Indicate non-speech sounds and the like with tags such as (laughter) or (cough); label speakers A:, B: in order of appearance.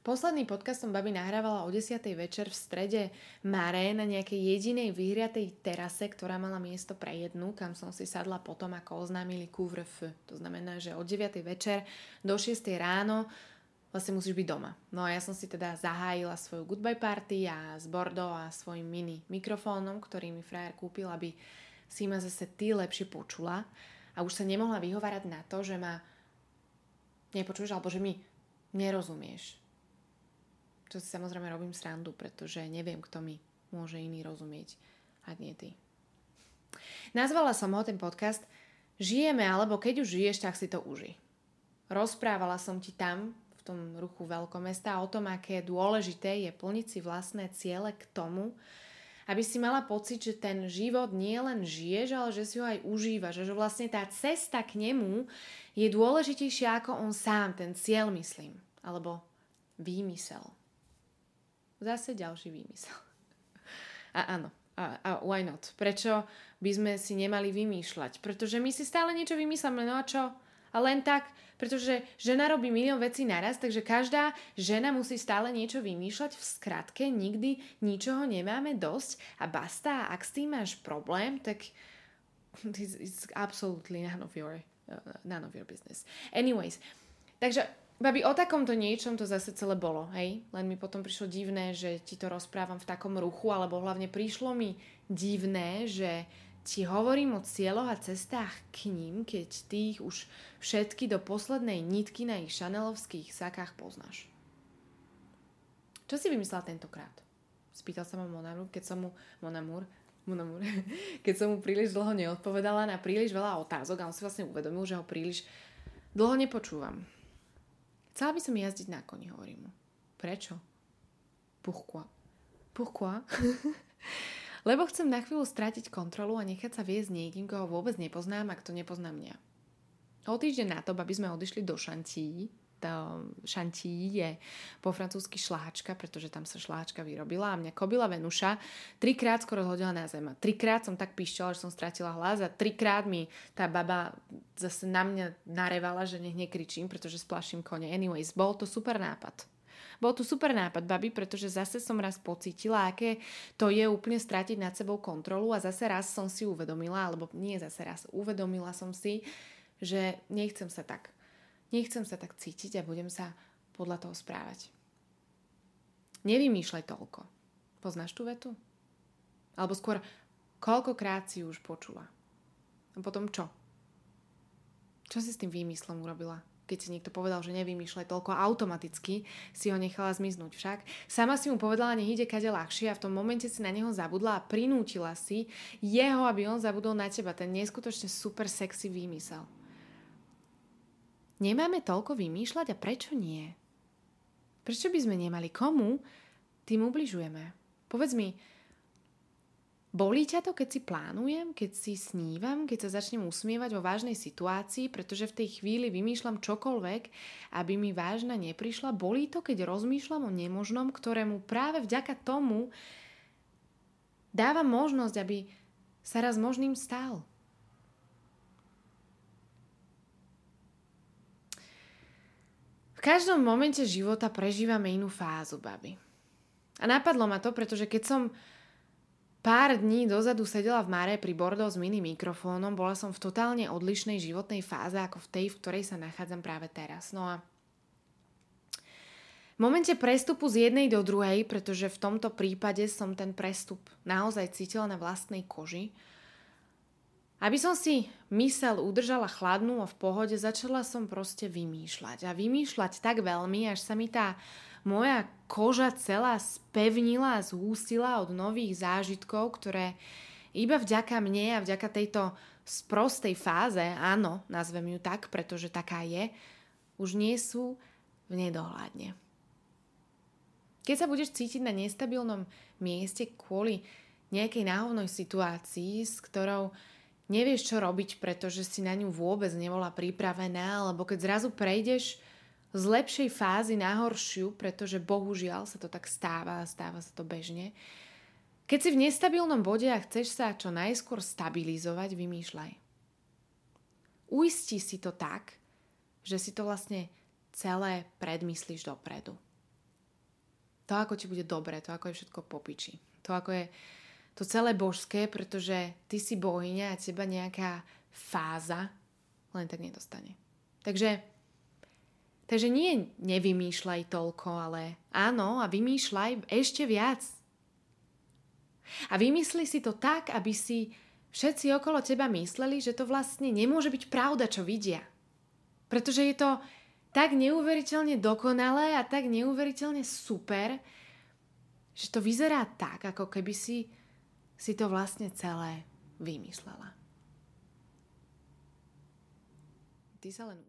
A: Posledný podcast som babi nahrávala o 10. večer v strede Mare na nejakej jedinej vyhriatej terase, ktorá mala miesto pre jednu, kam som si sadla potom, ako oznámili couvre-feu. To znamená, že od 9. večer do 6. ráno vlastne musíš byť doma. No a ja som si teda zahájila svoju goodbye party a z Bordeaux a svojim mini mikrofónom, ktorý mi frajer kúpil, aby si ma zase ty lepšie počula a už sa nemohla vyhovárať na to, že ma nepočuješ alebo že mi nerozumieš čo si samozrejme robím srandu, pretože neviem, kto mi môže iný rozumieť, ak nie ty. Nazvala som ho ten podcast Žijeme, alebo keď už žiješ, tak si to uži. Rozprávala som ti tam, v tom ruchu veľkomesta, o tom, aké dôležité je plniť si vlastné ciele k tomu, aby si mala pocit, že ten život nie len žiješ, ale že si ho aj užívaš. Že vlastne tá cesta k nemu je dôležitejšia ako on sám, ten cieľ myslím. Alebo výmysel. Zase ďalší výmysel. A áno, a, a why not? Prečo by sme si nemali vymýšľať? Pretože my si stále niečo vymýšľame, no a čo? A len tak, pretože žena robí milión vecí naraz, takže každá žena musí stále niečo vymýšľať. V skratke, nikdy ničoho nemáme dosť a basta, ak s tým máš problém, tak it's, it's absolutely none of your, uh, none of your business. Anyways, takže Babi, o takomto niečom to zase celé bolo, hej? Len mi potom prišlo divné, že ti to rozprávam v takom ruchu, alebo hlavne prišlo mi divné, že ti hovorím o cieľoch a cestách k ním, keď ty ich už všetky do poslednej nitky na ich šanelovských sakách poznáš. Čo si vymyslela tentokrát? Spýtal sa ma Monamur, keď som mu... Monamur? Monamur. (laughs) keď som mu príliš dlho neodpovedala na príliš veľa otázok a on si vlastne uvedomil, že ho príliš dlho nepočúvam. Chcela by som jazdiť na koni, hovorím mu. Prečo? Pourquoi? Pourquoi? (laughs) Lebo chcem na chvíľu strátiť kontrolu a nechať sa viesť niekým, koho vôbec nepoznám, ak to nepozná mňa. O týždeň na to, aby sme odišli do Šantí, šantí je po francúzsky šláčka, pretože tam sa šláčka vyrobila a mňa kobila Venuša trikrát skoro zhodila na zem. Trikrát som tak píšťala, že som stratila hlas a trikrát mi tá baba zase na mňa narevala, že nech nekričím, pretože splaším kone. Anyways, bol to super nápad. Bol to super nápad, babi, pretože zase som raz pocítila, aké to je úplne stratiť nad sebou kontrolu a zase raz som si uvedomila, alebo nie zase raz, uvedomila som si, že nechcem sa tak Nechcem sa tak cítiť a budem sa podľa toho správať. Nevymýšľaj toľko. Poznáš tú vetu? Alebo skôr, koľkokrát si už počula? A potom čo? Čo si s tým výmyslom urobila? Keď si niekto povedal, že nevymýšľaj toľko, automaticky si ho nechala zmiznúť však. Sama si mu povedala, nech ide kade ľahšie a v tom momente si na neho zabudla a prinútila si jeho, aby on zabudol na teba. Ten neskutočne super sexy výmysel. Nemáme toľko vymýšľať a prečo nie? Prečo by sme nemali? Komu tým ubližujeme? Povedz mi, bolí ťa to, keď si plánujem, keď si snívam, keď sa začnem usmievať vo vážnej situácii, pretože v tej chvíli vymýšľam čokoľvek, aby mi vážna neprišla? Bolí to, keď rozmýšľam o nemožnom, ktorému práve vďaka tomu dávam možnosť, aby sa raz možným stal? V každom momente života prežívame inú fázu, baby. A napadlo ma to, pretože keď som pár dní dozadu sedela v Mare pri Bordeaux s mini mikrofónom, bola som v totálne odlišnej životnej fáze ako v tej, v ktorej sa nachádzam práve teraz. No a v momente prestupu z jednej do druhej, pretože v tomto prípade som ten prestup naozaj cítila na vlastnej koži, aby som si mysel udržala chladnú a v pohode, začala som proste vymýšľať. A vymýšľať tak veľmi, až sa mi tá moja koža celá spevnila a zhúsila od nových zážitkov, ktoré iba vďaka mne a vďaka tejto sprostej fáze, áno, nazvem ju tak, pretože taká je, už nie sú v nedohľadne. Keď sa budeš cítiť na nestabilnom mieste kvôli nejakej náhovnej situácii, s ktorou nevieš, čo robiť, pretože si na ňu vôbec nebola pripravená, alebo keď zrazu prejdeš z lepšej fázy na horšiu, pretože bohužiaľ sa to tak stáva a stáva sa to bežne. Keď si v nestabilnom bode a chceš sa čo najskôr stabilizovať, vymýšľaj. Uistí si to tak, že si to vlastne celé predmyslíš dopredu. To, ako ti bude dobre, to, ako je všetko popiči. To, ako je to celé božské, pretože ty si bohyňa a teba nejaká fáza len tak nedostane. Takže, takže nie nevymýšľaj toľko, ale áno a vymýšľaj ešte viac. A vymysli si to tak, aby si všetci okolo teba mysleli, že to vlastne nemôže byť pravda, čo vidia. Pretože je to tak neuveriteľne dokonalé a tak neuveriteľne super, že to vyzerá tak, ako keby si si to vlastne celé vymyslela. Ty sa len